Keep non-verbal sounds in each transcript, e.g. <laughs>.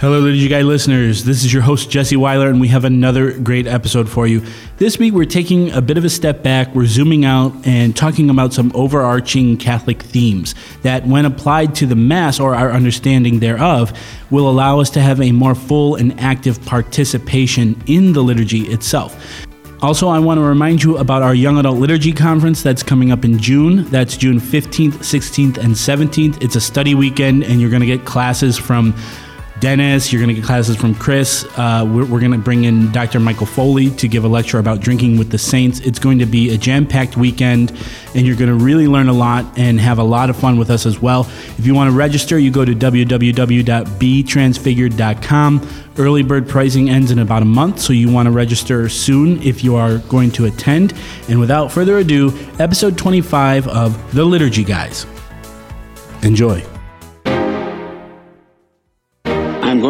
Hello, Liturgy Guy listeners. This is your host, Jesse Weiler, and we have another great episode for you. This week, we're taking a bit of a step back. We're zooming out and talking about some overarching Catholic themes that, when applied to the Mass or our understanding thereof, will allow us to have a more full and active participation in the liturgy itself. Also, I want to remind you about our Young Adult Liturgy Conference that's coming up in June. That's June 15th, 16th, and 17th. It's a study weekend, and you're going to get classes from Dennis. You're going to get classes from Chris. Uh, we're we're going to bring in Dr. Michael Foley to give a lecture about drinking with the saints. It's going to be a jam packed weekend, and you're going to really learn a lot and have a lot of fun with us as well. If you want to register, you go to www.betransfigured.com. Early bird pricing ends in about a month, so you want to register soon if you are going to attend. And without further ado, episode 25 of The Liturgy Guys. Enjoy.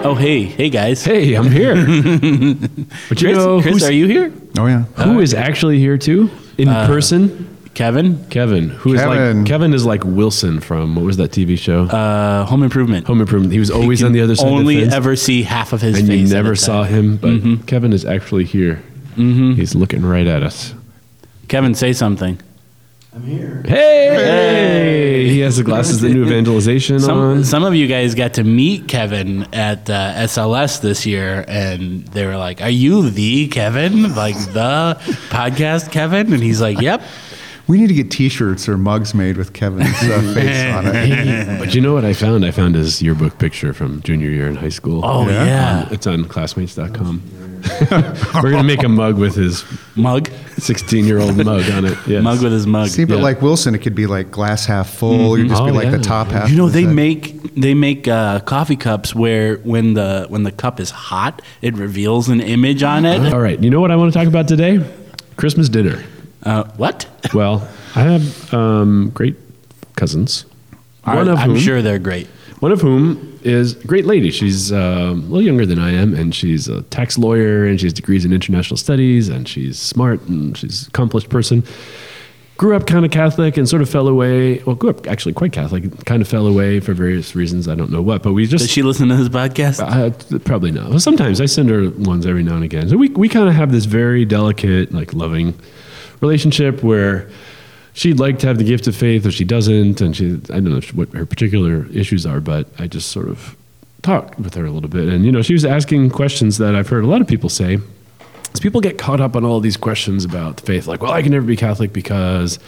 Oh, hey, hey guys. Hey, I'm here. <laughs> but you Chris, know, Chris who's- are you here? Oh yeah. who is actually here too in person? Kevin, Kevin, who is Kevin. like Kevin is like Wilson from what was that TV show? uh, Home Improvement. Home Improvement. He was always on the other side. Only of the fence, ever see half of his and face. you at never a saw time. him. But Kevin is actually here. Mm-hmm. He's looking right at us. Kevin, say something. Hey, hey! he has the glasses the new evangelization Some, on. some of you guys got to meet Kevin at uh, SLS this year, and they were like, "Are you the Kevin? Like the podcast Kevin?" And he's like, "Yep." We need to get T-shirts or mugs made with Kevin's uh, <laughs> face on it. But you know what I found? I found his yearbook picture from junior year in high school. Oh yeah, Um, it's on classmates.com. <laughs> We're gonna make a mug with his mug, 16 year old <laughs> mug on it. Yes. mug with his mug. See, but Yeah. like Wilson, it could be like glass half full. You'd just Oh, be like yeah. the top half. You know they the- make they make uh, coffee cups where when the when the cup is hot, it reveals an image on it. All right. You know what I want to talk about today? Christmas dinner. Uh, what? Well, I have um, great cousins. One of I'm whom, sure they're great. One of whom is a great lady. She's um, a little younger than I am, and she's a tax lawyer, and she has degrees in international studies, and she's smart, and she's an accomplished person. Grew up kind of Catholic and sort of fell away. Well, grew up actually quite Catholic, kind of fell away for various reasons. I don't know what, but we just Does she listen to this podcast? Uh, probably not. Well, sometimes I send her ones every now and again. So we we kind of have this very delicate, like loving relationship where she'd like to have the gift of faith, or she doesn't, and she I don't know what her particular issues are, but I just sort of talked with her a little bit, and you know she was asking questions that I've heard a lot of people say. Is people get caught up on all these questions about faith, like, well, I can never be Catholic because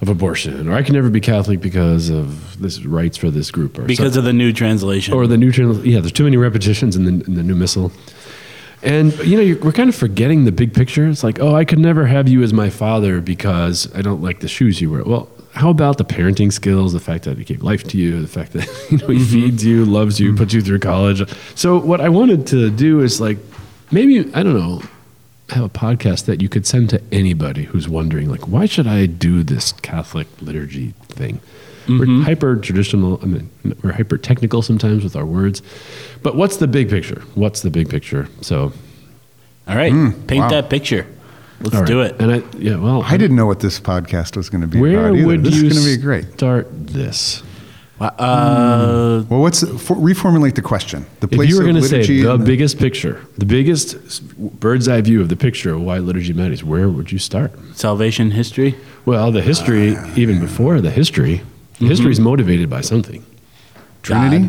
of abortion, or I can never be Catholic because of this rights for this group, or because of the new translation. or the new trans- yeah there's too many repetitions in the, in the new missal and you know you're, we're kind of forgetting the big picture. It's like oh i could never have you as my father because i don't like the shoes you wear. Well how about the parenting skills the fact that he gave life to you the fact that <laughs> you know he mm-hmm. feeds you loves you mm-hmm. puts you through college. So what i wanted to do is like maybe i don't know have a podcast that you could send to anybody who's wondering like why should i do this catholic liturgy thing we're mm-hmm. hyper traditional i mean we're hyper technical sometimes with our words but what's the big picture what's the big picture so All right, hmm. paint wow. that picture. Let's all right. do it. and i yeah well I didn't know what this podcast was going to be where about either. would this you is going to be great. start this Uh, hmm. Well, what's for, reformulate the question? The if place you were going to say liturgy the biggest picture the biggest bird's eye view of the picture of why liturgy matters where would you start salvation history. well the history ah. even before the history history is motivated by something Trinity.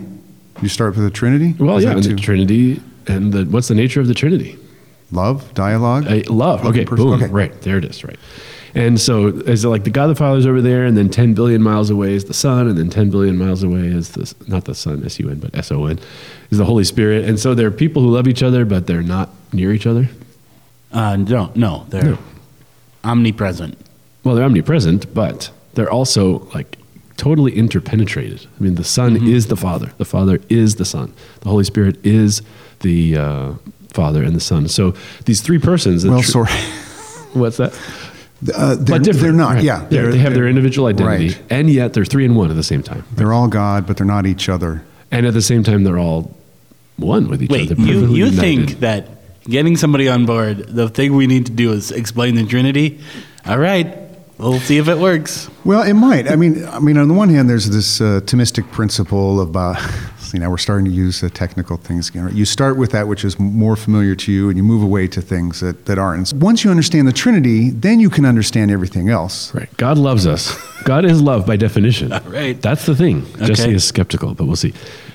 You start with the Trinity. well Is yeah and the trinity and the, what's the nature of the trinity love, dialogue, Uh, love. Okay, Person- boom. okay. Right there it is. Right. And so is it like the God the Father's over there, and then 10 billion miles away is the Son, and then 10 billion miles away is the not the Son S U N but S O N is the Holy Spirit. And so there are people who love each other, but they're not near each other. Uh, no, no, they're No. omnipresent. Well, they're omnipresent, but they're also like totally interpenetrated. I mean, the Son Mm-hmm. is the Father, the Father is the Son, the Holy Spirit is the uh, Father and the Son. So these three persons. Well, tr- sorry. <laughs> What's that? Uh, they're, But different, they're not. right. Yeah, They're- they're- they have their individual identity, Right. and yet they're three and one at the same time. They're all God, but they're not each other. And at the same time, they're all one with each Wait, other. You, you united. think that getting somebody on board, the thing we need to do is explain the Trinity? All right, we'll see if it works. Well, it might. I mean, I mean, on the one hand, there's this uh, Thomistic principle about. <laughs> See, now we're starting to use uh, technical things again. Right? You start with that which is more familiar to you, and you move away to things that, that aren't. And once you understand the Trinity, then you can understand everything else. Right. God loves us. God is love by definition. <laughs> right. That's the thing. Jesse is skeptical, but we'll see.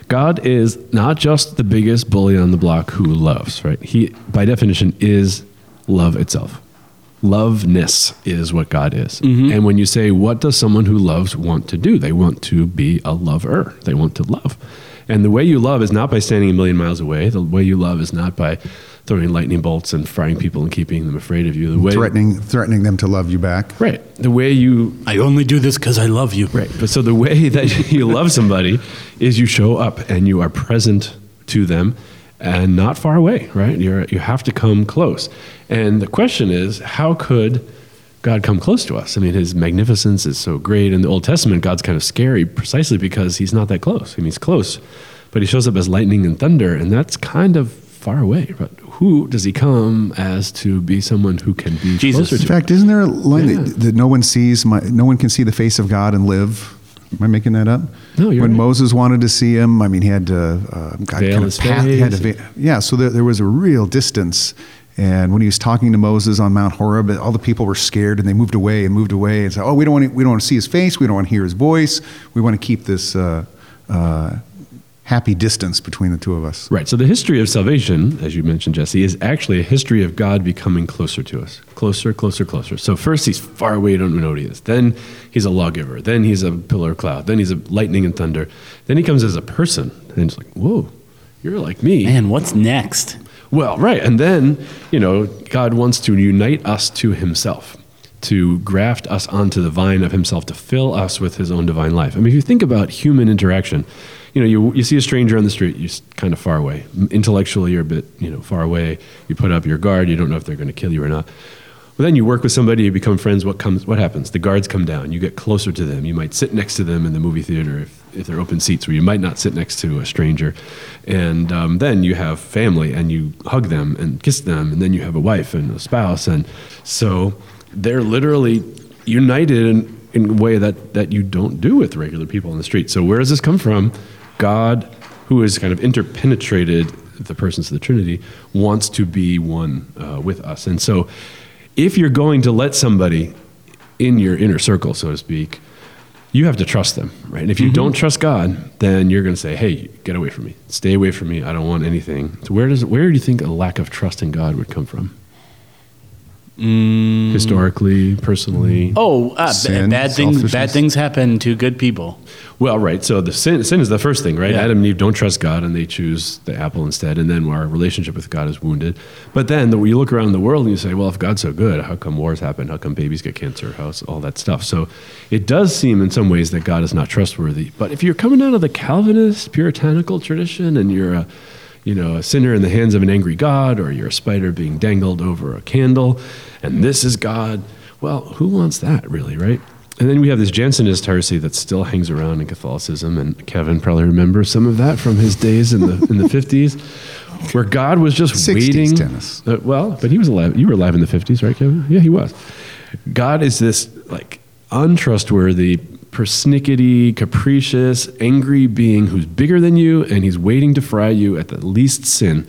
God is not just the biggest bully on the block who loves, right? He, by definition, is love itself. Loveness is what God is. Mm-hmm. And when you say, what does someone who loves want to do? They want to be a lover, they want to love. And the way you love is not by standing a million miles away. The way you love is not by throwing lightning bolts and frying people and keeping them afraid of you. The way Threatening, threatening them to love you back. Right. The way you I only do this because I love you. Right. But so the way <laughs> that you love somebody is you show up and you are present to them and not far away, right? You're you have to come close. And the question is, how could God come close to us? I mean, his magnificence is so great. In the Old Testament, God's kind of scary precisely because he's not that close. I mean, he's close, but he shows up as lightning and thunder, and that's kind of far away. But who does he come as to be someone who can be Jesus. closer In to? fact, isn't there a line Yeah. that, that no one sees? My, no one can see the face of God and live. Am I making that up? No, you're When right. Moses wanted to see him, I mean, he had to uh, God Veil kind his of path, he had to face. ve- yeah. So there, there was a real distance. And when he was talking to Moses on Mount Horeb, all the people were scared and they moved away and moved away and said, "Oh, we don't want to, we don't want to see his face. We don't want to hear his voice. We want to keep this uh, uh, happy distance between the two of us." Right. So the history of salvation, as you mentioned, Jesse, is actually a history of God becoming closer to us. Closer, closer, closer. So first he's far away, you don't know what he is. Then he's a lawgiver. Then he's a pillar of cloud. Then he's a lightning and thunder. Then he comes as a person. And it's like, whoa, you're like me. Man, what's next? Well, right. And then, you know, God wants to unite us to himself, to graft us onto the vine of himself, to fill us with his own divine life. I mean, if you think about human interaction, you know, you, you see a stranger on the street, you're kind of far away. Intellectually, you're a bit, you know, far away. You put up your guard, you don't know if they're going to kill you or not. But then you work with somebody, you become friends. What comes? What happens? The guards come down. You get closer to them. You might sit next to them in the movie theater if, if they're open seats, where you might not sit next to a stranger. And um, then you have family, and you hug them and kiss them, and then you have a wife and a spouse, and so they're literally united in, in a way that that you don't do with regular people on the street. So where does this come from? God, who is kind of interpenetrated the persons of the Trinity, wants to be one uh, with us, and so if you're going to let somebody in your inner circle, so to speak, you have to trust them, right? And if you don't trust God, then you're going to say, "Hey, get away from me. Stay away from me. I don't want anything." So where does where do you think a lack of trust in God would come from? Historically, personally. Oh, uh, Sin, bad things. Bad things happen to good people. Well, right. So the sin, sin is the first thing, right? Yeah. Adam and Eve don't trust God, and they choose the apple instead, and then our relationship with God is wounded. But then the, you look around the world and you say, well, if God's so good, how come wars happen? How come babies get cancer? How's all that stuff? So it does seem in some ways that God is not trustworthy. But if you're coming out of the Calvinist puritanical tradition, and you're a you know, a sinner in the hands of an angry God, or you're a spider being dangled over a candle, and this is God. Well, who wants that, really, right? And then we have this Jansenist heresy that still hangs around in Catholicism, and Kevin probably remembers some of that from his days in the in the <laughs> fifties, where God was just 60s, waiting. Dennis. Uh, well, but he was alive. You were alive in the fifties, right, Kevin? Yeah, he was. God is this like untrustworthy, persnickety, capricious, angry being who's bigger than you, and he's waiting to fry you at the least sin.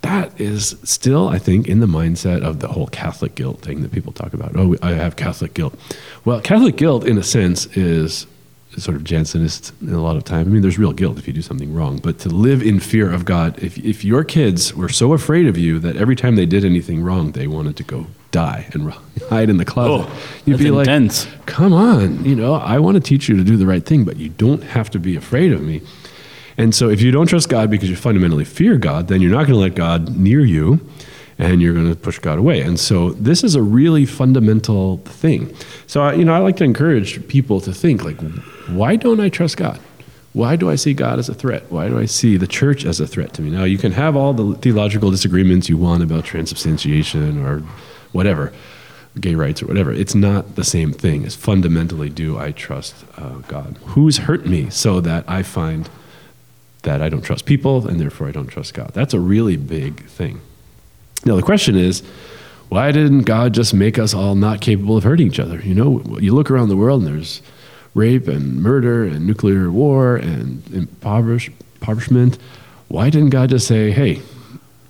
That is still, I think, in the mindset of the whole Catholic guilt thing that people talk about. Oh, I have Catholic guilt. Well, Catholic guilt, in a sense, is sort of Jansenist in a lot of time. I mean, there's real guilt if you do something wrong, but to live in fear of God, if, if your kids were so afraid of you that every time they did anything wrong, they wanted to go die and hide in the closet, Oh, you'd be like, come on, you know, I want to teach you to do the right thing, but you don't have to be afraid of me. And so if you don't trust God because you fundamentally fear God, then you're not going to let God near you. and you're going to push God away. And so this is a really fundamental thing. So I, you know, I like to encourage people to think like, why don't I trust God? Why do I see God as a threat? Why do I see the church as a threat to me? Now you can have all the theological disagreements you want about transubstantiation or whatever, gay rights or whatever. It's not the same thing as fundamentally do I trust uh, God? Who's hurt me so that I find that I don't trust people and therefore I don't trust God? That's a really big thing. Now, the question is, why didn't God just make us all not capable of hurting each other? You know, you look around the world and there's rape and murder and nuclear war and impoverish, impoverishment. Why didn't God just say, hey,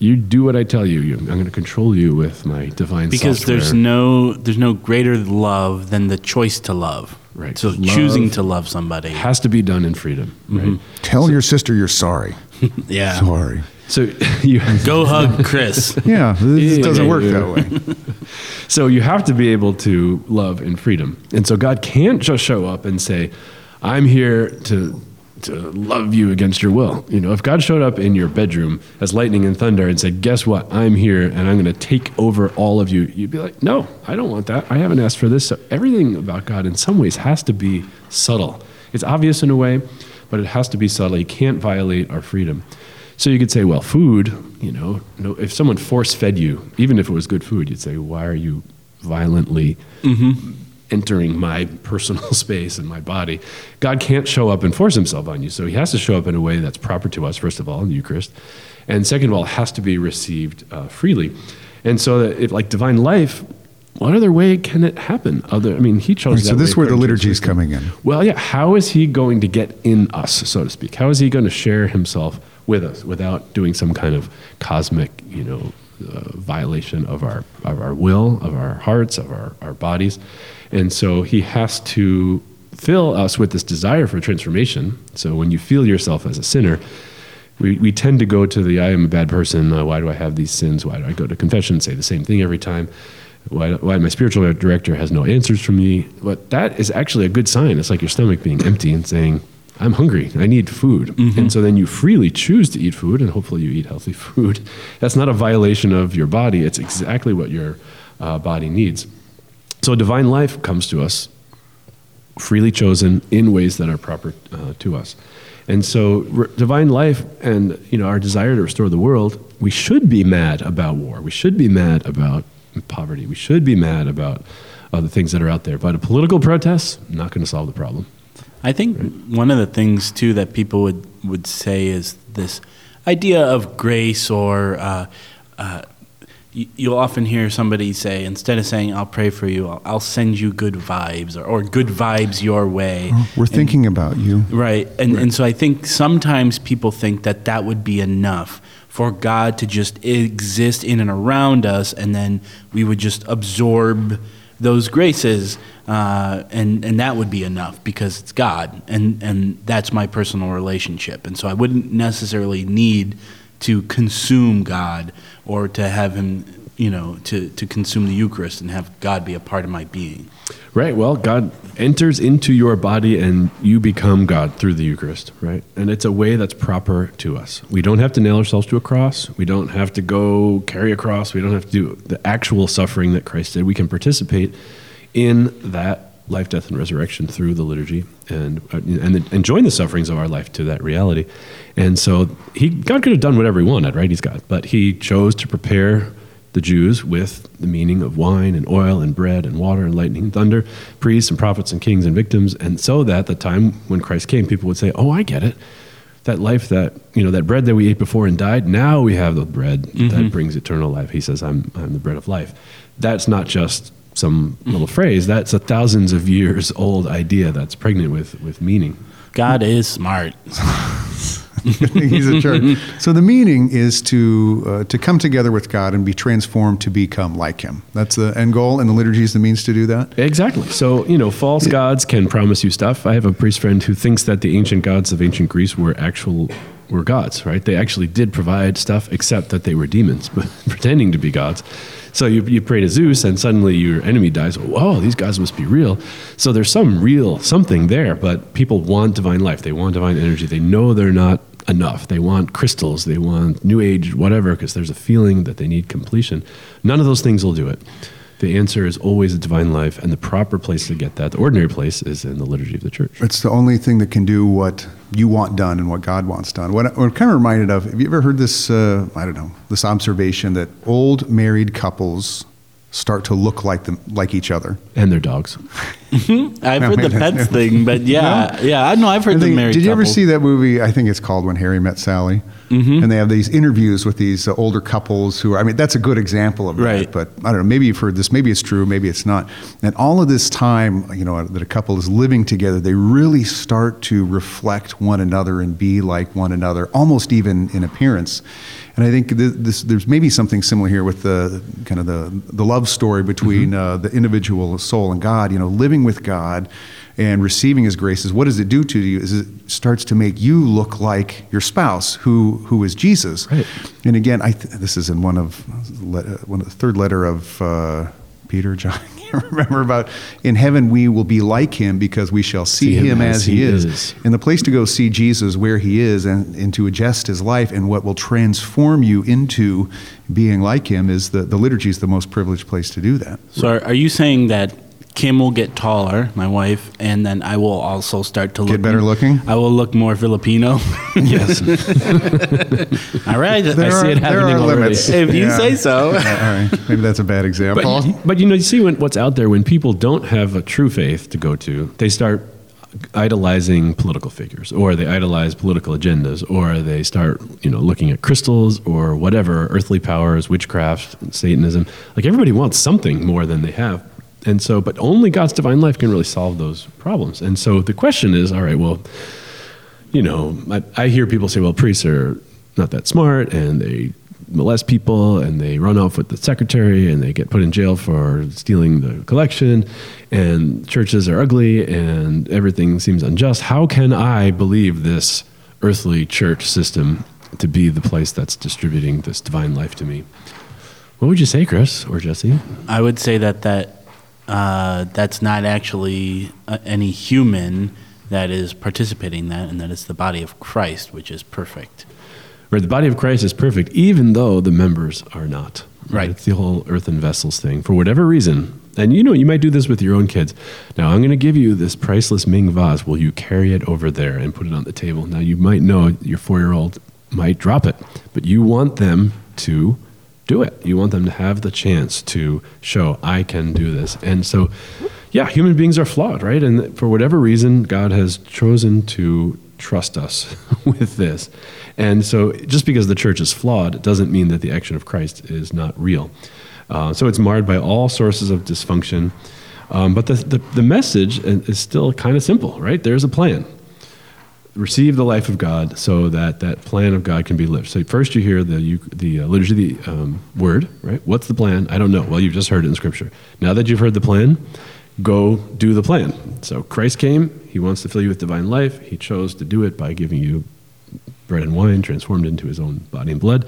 you do what I tell you. You- I'm going to control you with my divine because software. there's no there's no greater love than the choice to love. Right. So Love- choosing to love somebody. has to be done in freedom, mm-hmm. right? Tell your sister you're sorry. <laughs> Yeah. Sorry. So <laughs> you <laughs> Go hug Chris. Yeah, this Yeah, doesn't work yeah. that way. So you have to be able to love in freedom. And so God can't just show up and say, I'm here to to love you against your will. You know, if God showed up in your bedroom as lightning and thunder and said, "Guess what? I'm here and I'm going to take over all of you." You'd be like, "No, I don't want that. I haven't asked for this." So everything about God in some ways has to be subtle. It's obvious in a way, but it has to be subtle. You can't violate our freedom. So you could say, well, food, you know, no, if someone force fed you, even if it was good food, you'd say, why are you violently mm-hmm. Entering my personal <laughs> space and my body? God can't show up and force himself on you. So he has to show up in a way that's proper to us, first of all, in the Eucharist. And second of all, it has to be received uh, freely. And so that if like divine life, what other way can it happen? Other, I mean, he chose. Right, so this is where the liturgy is coming in. well, yeah. How is he going to get in us, so to speak? How is he going to share himself with us without doing some kind of cosmic, you know, violation of our of our will, of our hearts, of our, our bodies? And so he has to fill us with this desire for transformation. So when you feel yourself as a sinner, we, we tend to go to the I am a bad person. Uh, why do I have these sins? Why do I go to confession and say the same thing every time? Why, why my spiritual director has no answers for me? But that is actually a good sign. It's like your stomach being empty and saying, I'm hungry. I need food. And so then you freely choose to eat food, and hopefully you eat healthy <laughs> food. That's not a violation of your body. It's exactly what your uh, body needs. So divine life comes to us freely chosen in ways that are proper uh, to us. And so r- divine life and you know our desire to restore the world, we should be mad about war. We should be mad about poverty. We should be mad about uh, the things that are out there. But a political protest not going to solve the problem. I think one of the things too that people would would say is this idea of grace, or uh, uh, you, you'll often hear somebody say instead of saying "I'll pray for you," I'll, I'll send you good vibes, or, or good vibes your way. We're And- thinking about you. Right. And, and so I think sometimes people think that that would be enough for God to just exist in and around us, and then we would just absorb those graces, uh, and, and that would be enough because it's God, and, and that's my personal relationship. And so I wouldn't necessarily need to consume God or to have Him, you know, to, to consume the Eucharist and have God be a part of my being. Right. Well, God enters into your body and you become God through the Eucharist, right? And it's a way that's proper to us. We don't have to nail ourselves to a cross. We don't have to go carry a cross. We don't have to do the actual suffering that Christ did. We can participate in that life, death, and resurrection through the liturgy and uh, and and join the sufferings of our life to that reality. And so he God could have done whatever he wanted, right? He's God, but he chose to prepare the Jews with the meaning of wine and oil and bread and water and lightning and thunder, priests and prophets and kings and victims, and so that the time when Christ came, people would say, "Oh, I get it." That life that you know, that bread that we ate before and died. Now we have the bread that brings eternal life. He says, "I'm I'm the bread of life." That's not just some little phrase. That's a thousands of years old idea that's pregnant with with meaning. God is smart. <laughs> He's a church. So the meaning is to uh, to come together with God and be transformed to become like Him. That's the end goal, and the liturgy is the means to do that. Exactly. So, you know, false gods can promise you stuff. I have a priest friend who thinks that the ancient gods of ancient Greece were actual were gods, right? They actually did provide stuff, except that they were demons, but <laughs> pretending to be gods. So you, you pray to Zeus, and suddenly your enemy dies. Oh, these gods must be real. So there's some real something there, but people want divine life. They want divine energy. They know they're not enough. They want crystals, they want new age, whatever, because there's a feeling that they need completion. None of those things will do it. The answer is always a divine life, and the proper place to get that, the ordinary place, is in the liturgy of the church. It's the only thing that can do what you want done and what God wants done. What I'm kind of reminded of, have you ever heard this, uh, I don't know, this observation that old married couples start to look like them, like each other? And their dogs. <laughs> I've heard the <laughs> pets thing, but yeah, yeah, I know I've heard I the married did you ever see that movie? I think it's called When Harry Met Sally. Mm-hmm. And they have these interviews with these uh, older couples who are, I mean, that's a good example of Right. that. But I don't know, maybe you've heard this, maybe it's true, maybe it's not. And all of this time, you know, that a couple is living together, they really start to reflect one another and be like one another, almost even in appearance. And I think th- this, there's maybe something similar here with the kind of the, the love story between uh, the individual soul and God, you know, living with God and receiving his graces, what does it do to you? Is it starts to make you look like your spouse, who who is Jesus. Right. And again, I th- this is in one of one of the third letter of uh, Peter, John. <laughs> I can't remember about in heaven we will be like him because we shall see, him, as, he is. And the place to go see Jesus where he is and, and to adjust his life and what will transform you into being like him is the, the liturgy is the most privileged place to do that. So are, are you saying that Kim will get taller, my wife, and then I will also start to Get look better looking? I will look more Filipino. <laughs> yes. <laughs> All right, There I see are, it there happening are already. limits. if you Yeah. say so. All right, maybe that's a bad example. But, but you know, you see when, what's out there when people don't have a true faith to go to, they start idolizing political figures, or they idolize political agendas, or they start, you know, looking at crystals or whatever, earthly powers, witchcraft, Satanism. Like everybody wants something more than they have. And so, but only God's divine life can really solve those problems. And so the question is, all right, well, you know, I, I hear people say, well, priests are not that smart and they molest people and they run off with the secretary and they get put in jail for stealing the collection and churches are ugly and everything seems unjust. How can I believe this earthly church system to be the place that's distributing this divine life to me? What would you say, Chris or Jesse? I would say that that uh, that's not actually uh, any human that is participating in that, and that it's the body of Christ, which is perfect. Right, the body of Christ is perfect, even though the members are not. Right. It's the whole earthen vessels thing. For whatever reason, and you know, you might do this with your own kids. Now, I'm going to give you this priceless Ming vase. Will you carry it over there and put it on the table? Now, you might know your four year old might drop it, but you want them to do it. You want them to have the chance to show, I can do this. And so, yeah, human beings are flawed, right? And for whatever reason, God has chosen to trust us <laughs> with this. And so, just because the church is flawed doesn't mean that the action of Christ is not real. Uh, so, it's marred by all sources of dysfunction. Um, but the, the, the message is still kind of simple, right? There's a plan. Receive the life of God so that that plan of God can be lived. So, first you hear the, you, the uh, liturgy, the um, word, right? What's the plan? I don't know. Well, you've just heard it in Scripture. Now that you've heard the plan, go do the plan. So Christ came, he wants to fill you with divine life. He chose to do it by giving you bread and wine transformed into his own body and blood.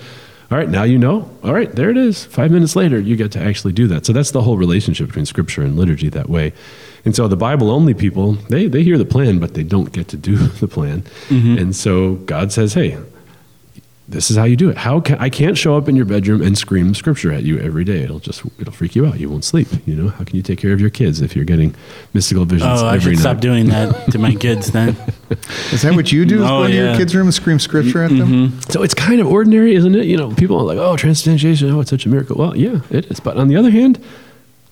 All right, now you know. All right, there it is. Five minutes later, you get to actually do that. So that's the whole relationship between scripture and liturgy that way. And so the Bible only people, they, they hear the plan, but they don't get to do <laughs> the plan. Mm-hmm. And so God says, hey, this is how you do it. How can I can't show up in your bedroom and scream scripture at you every day. It'll just it'll freak you out. You won't sleep. You know how can you take care of your kids if you're getting mystical visions Oh, I every should night? stop doing that <laughs> to my kids then. Is that what you do? Is Oh, go into your kids' room and scream scripture at them? So it's kind of ordinary, isn't it? You know, people are like, "Oh, transubstantiation, oh, it's such a miracle." Well, yeah, it is. But on the other hand,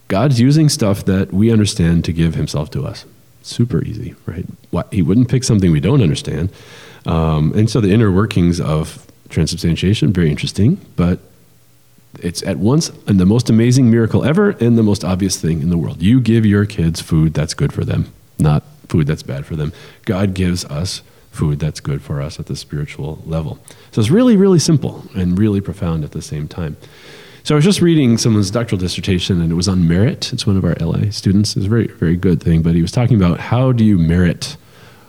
God's using stuff that we understand to give Himself to us. Super easy, right? What, he wouldn't pick something we don't understand, um, and so the inner workings of transubstantiation very interesting, but it's at once and the most amazing miracle ever and the most obvious thing in the world. You give your kids food that's good for them, not food that's bad for them. God gives us food that's good for us at the spiritual level. So it's really, really simple and really profound at the same time. So I was just reading someone's doctoral dissertation, and it was on merit. It's one of our LI students. It's a very, very good thing. But he was talking about how do you merit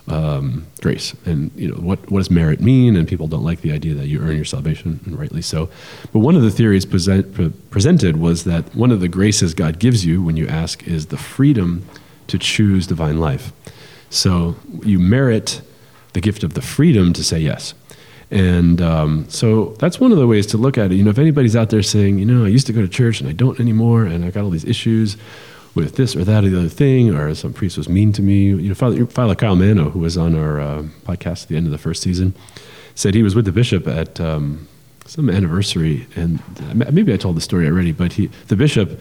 um, grace, and you know what what does merit mean? And people don't like the idea that you earn your salvation, and rightly so. But one of the theories present, pre- presented was that one of the graces God gives you when you ask is the freedom to choose divine life. So you merit the gift of the freedom to say yes. And um, so that's one of the ways to look at it. You know, if anybody's out there saying, you know, I used to go to church and I don't anymore, and I got all these issues with this or that or the other thing, or some priest was mean to me. You know, Father, Father Kyle Mano, who was on our uh, podcast at the end of the first season, said he was with the bishop at um, some anniversary, and maybe I told the story already, but he, the bishop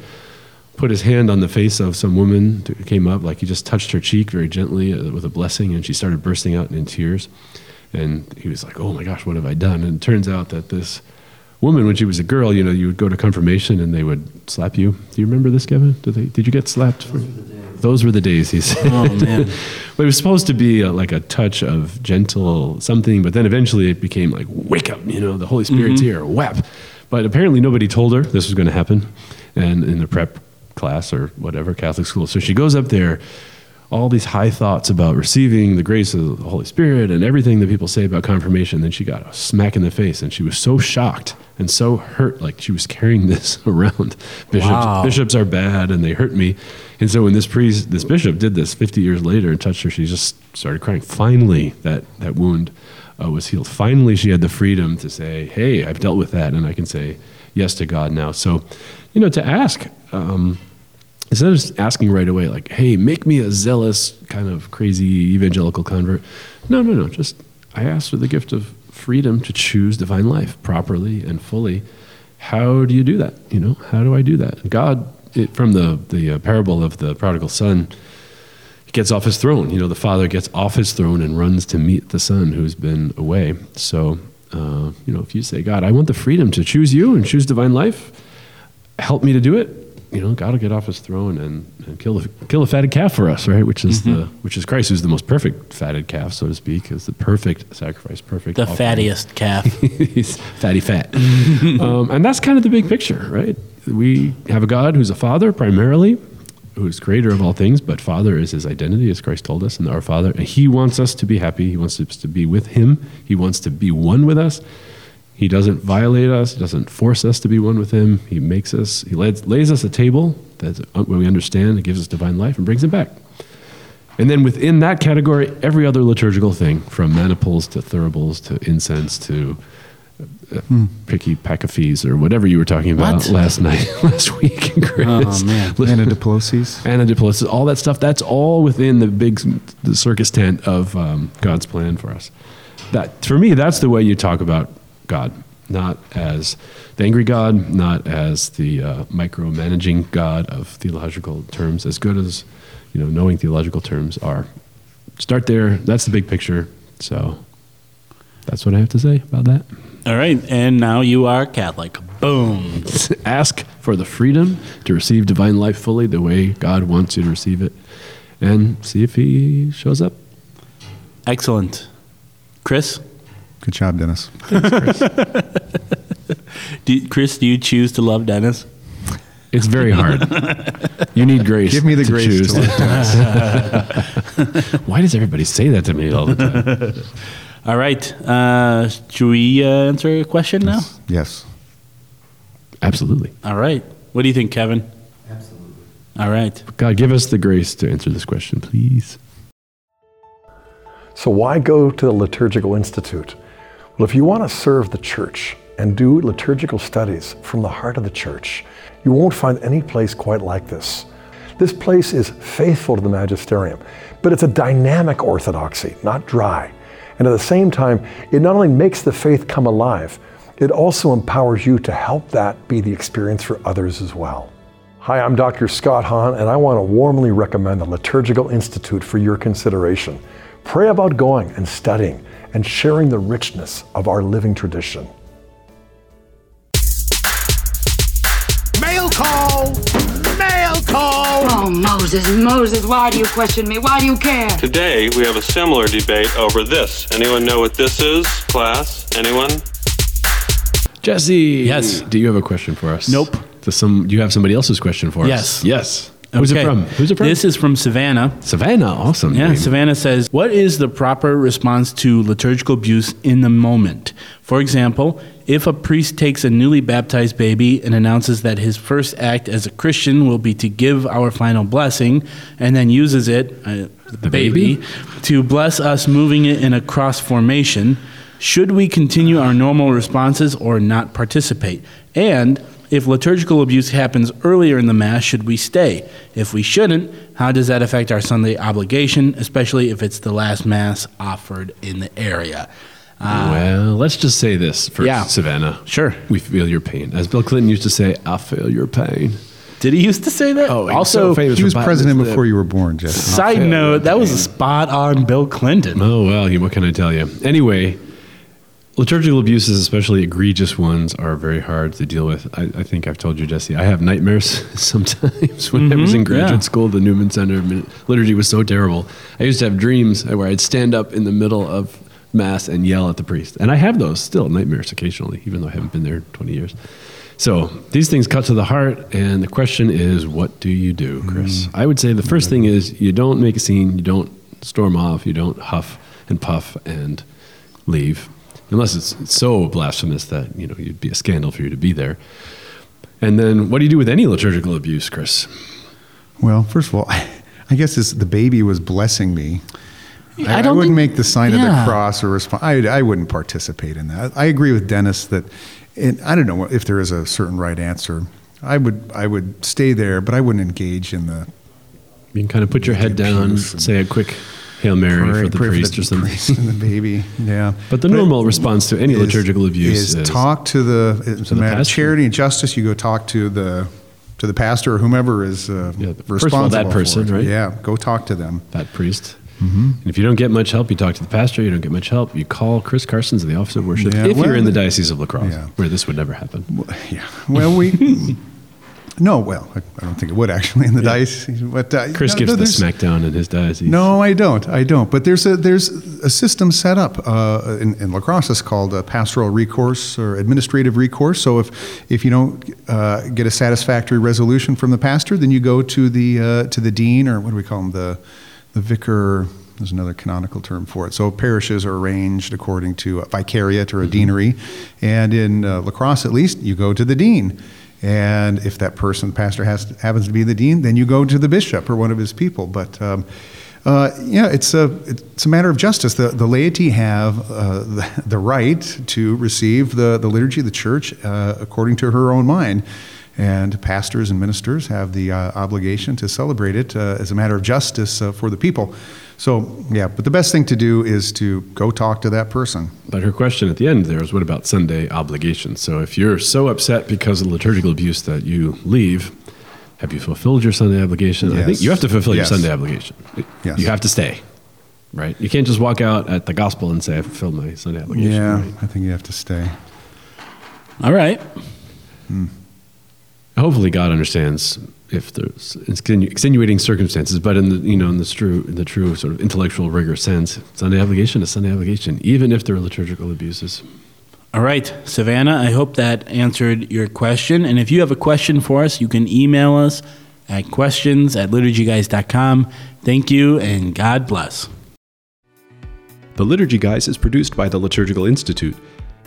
put his hand on the face of some woman who came up, like he just touched her cheek very gently uh, with a blessing, and she started bursting out in tears. And he was like, "Oh my gosh, what have I done?" And it turns out that this woman, when she was a girl, you know, you would go to confirmation and they would slap you. Do you remember this, Kevin? Did, they, did you get slapped? For, those were the days, he said. Oh, man. <laughs> but it was supposed to be a, like a touch of gentle something, but then eventually it became like, wake up, you know, the Holy Spirit's mm-hmm. here, whap. But apparently nobody told her this was going to happen and in the prep class or whatever, Catholic school. So she goes up there all these high thoughts about receiving the grace of the Holy Spirit and everything that people say about confirmation. Then she got a smack in the face, and she was so shocked and so hurt, like she was carrying <laughs> this around. Bishops, Wow. bishops are bad, and they hurt me. And so when this priest, this bishop, did this 50 years later and touched her, she just started crying. Finally, that that wound uh, was healed. Finally, she had the freedom to say, "Hey, I've dealt with that, and I can say yes to God now." So, you know, to ask. Um, instead of just asking right away, like, hey, make me a zealous, kind of crazy evangelical convert. No, no, no. Just, I asked for the gift of freedom to choose divine life properly and fully. How do you do that? You know, how do I do that? God, it, from the, the uh, parable of the prodigal son, gets off his throne. You know, the father gets off his throne and runs to meet the son who's been away. So, uh, you know, if you say, God, I want the freedom to choose you and choose divine life, help me to do it. You know, God will get off his throne and, and kill a, kill a fatted calf for us, right? Which is the which is Christ, who's the most perfect fatted calf, so to speak, is the perfect sacrifice, perfect. The offering. fattiest calf. <laughs> He's fatty fat. <laughs> um, and that's kind of the big picture, right? We have a God who's a father primarily, who's creator of all things, but father is his identity, as Christ told us, and our father. And he wants us to be happy. He wants us to be with him. He wants to be one with us. He doesn't violate us. He doesn't force us to be one with him. He makes us, he lays, lays us a table that when we understand, it gives us divine life and brings it back. And then within that category, every other liturgical thing, from maniples to thuribles to incense to uh, picky pacafes or whatever you were talking about What? last <laughs> night, last week, Chris. Oh, man. <laughs> Anadiploses. Anadiplosis, all that stuff, that's all within the big the circus tent of um, God's plan for us. That For me, that's the way you talk about God, not as the angry God, not as the uh, micromanaging God of theological terms, as good as you know knowing theological terms are. Start there. That's the big picture. So that's what I have to say about that. All right. And now you are Catholic. Boom. <laughs> Ask for the freedom to receive divine life fully the way God wants you to receive it, and see if He shows up. Excellent. Chris? Good job, Dennis. <laughs> Do, Chris, do you choose to love Dennis? It's very hard. you need grace. Give me the to grace choose. to love Dennis. <laughs> Why does everybody say that to me all the time? <laughs> All right. Uh, should we uh, answer a question now? yes. Absolutely. All right. What do you think, Kevin? Absolutely. All right. God, give us the grace to answer this question, please. So, why go to the Liturgical Institute? Well, if you want to serve the church and do liturgical studies from the heart of the church, you won't find any place quite like this. This place is faithful to the magisterium, but it's a dynamic orthodoxy, not dry. And at the same time, it not only makes the faith come alive, it also empowers you to help that be the experience for others as well. Hi, I'm Dr. Scott Hahn, and I want to warmly recommend the Liturgical Institute for your consideration. Pray about going and studying and sharing the richness of our living tradition. Mail call! Mail call! Oh, Moses, Moses, why do you question me? Why do you care? Today, we have a similar debate over this. Anyone know what this is, class? Anyone? Jesse. Yes. Do you have a question for us? Nope. Does some? Do you have somebody else's question for us? Yes. Yes. Who's Okay. it from? Who's it from? This is from Savannah. Savannah. Awesome. Yeah, name. Savannah says, What is the proper response to liturgical abuse in the moment? For example, if a priest takes a newly baptized baby and announces that his first act as a Christian will be to give our final blessing, and then uses it, uh, the, baby? baby, to bless us moving it in a cross formation, Should we continue our normal responses or not participate? And if liturgical abuse happens earlier in the Mass, should we stay? If we shouldn't, how does that affect our Sunday obligation, especially if it's the last Mass offered in the area? Uh, well, let's just say this for Yeah. Savannah. Sure. We feel your pain. As Bill Clinton used to say, I feel your pain. Did he used to say that? Oh, also, so famous He was president his before you were born, Jesse. side note, that was a spot on Bill Clinton. Oh, well, what can I tell you? Anyway, liturgical abuses, especially egregious ones, are very hard to deal with. I, I think I've told you, Jesse, I have nightmares <laughs> sometimes when I was in graduate Mm-hmm. yeah. school. The Newman Center liturgy was so terrible. I used to have dreams where I'd stand up in the middle of Mass and yell at the priest. And I have those still, nightmares occasionally, even though I haven't been there 20 years. So these things cut to the heart, and the question is, what do you do, Chris? I would say the first thing is you don't make a scene, you don't storm off, you don't huff and puff and leave, unless it's it's so blasphemous that you know you'd be a scandal for you to be there. And then, what do you do with any liturgical abuse, Chris? Well, first of all, I guess this, the baby was blessing me. I, I don't wouldn't think- make the sign of the cross or respond. I, I wouldn't participate in that. I agree with Dennis that, and I don't know if there is a certain right answer. I would I would stay there, but I wouldn't engage in the You can kind of put your head down, and say a quick Hail Mary pray- for the priest the or something. priest and the baby. <laughs> Yeah, But the normal response to any is- liturgical abuse is, is, talk to the it's a the of charity and justice. You go talk to the to the pastor or whomever is uh, Yeah, responsible. first of all, that for person, right? Yeah, go talk to them. that priest. And if you don't get much help, you talk to the pastor. You don't get much help, you call Chris Carstens of the Office of Worship. Yeah, if you're in the Diocese of La Crosse, yeah. where this would never happen. Yeah. Well, we. <laughs> no, well, I I don't think it would actually in the diocese. But uh, Chris no, gives no, the smackdown in his diocese. No, I don't. I don't. But there's a there's a system set up uh, in, in La Crosse. It's called a pastoral recourse or administrative recourse. So if if you don't uh, get a satisfactory resolution from the pastor, then you go to the uh, to the dean or what do we call him the the vicar. There's another canonical term for it. So parishes are arranged according to a vicariate or a deanery, and in uh, La Crosse at least, you go to the dean. And if that person, pastor, has happens to be the dean, then you go to the bishop or one of his people. But um, uh, yeah, it's a it's a matter of justice. The the laity have uh, the, the right to receive the the liturgy of the church uh, according to her own mind, and pastors and ministers have the uh, obligation to celebrate it uh, as a matter of justice uh, for the people. So yeah, but the best thing to do is to go talk to that person. But her question at the end there is what about Sunday obligations? So if you're so upset because of liturgical abuse that you leave, have you fulfilled your Sunday obligation? I think you have to fulfill Yes. your Sunday obligation. Yes. You have to stay, right? You can't just walk out at the gospel and say, I fulfilled my Sunday obligation. Yeah, right? I think you have to stay. All right. Hmm. Hopefully, God understands if there's extenu- extenuating circumstances, but in the you know in the true in the true sort of intellectual rigor sense, Sunday obligation is Sunday obligation, even if there are liturgical abuses. All right, Savannah, I hope that answered your question. And if you have a question for us, you can email us at questions at liturgyguys.com. Thank you, and God bless. The Liturgy Guys is produced by the Liturgical Institute.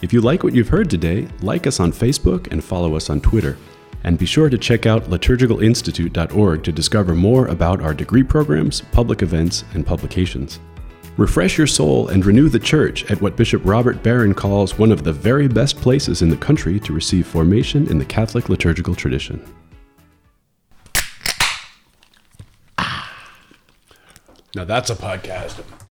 If you like what you've heard today, like us on Facebook and follow us on Twitter. And be sure to check out liturgicalinstitute.org to discover more about our degree programs, public events, and publications. Refresh your soul and renew the church at what Bishop Robert Barron calls one of the very best places in the country to receive formation in the Catholic liturgical tradition. Ah. Now that's a podcast.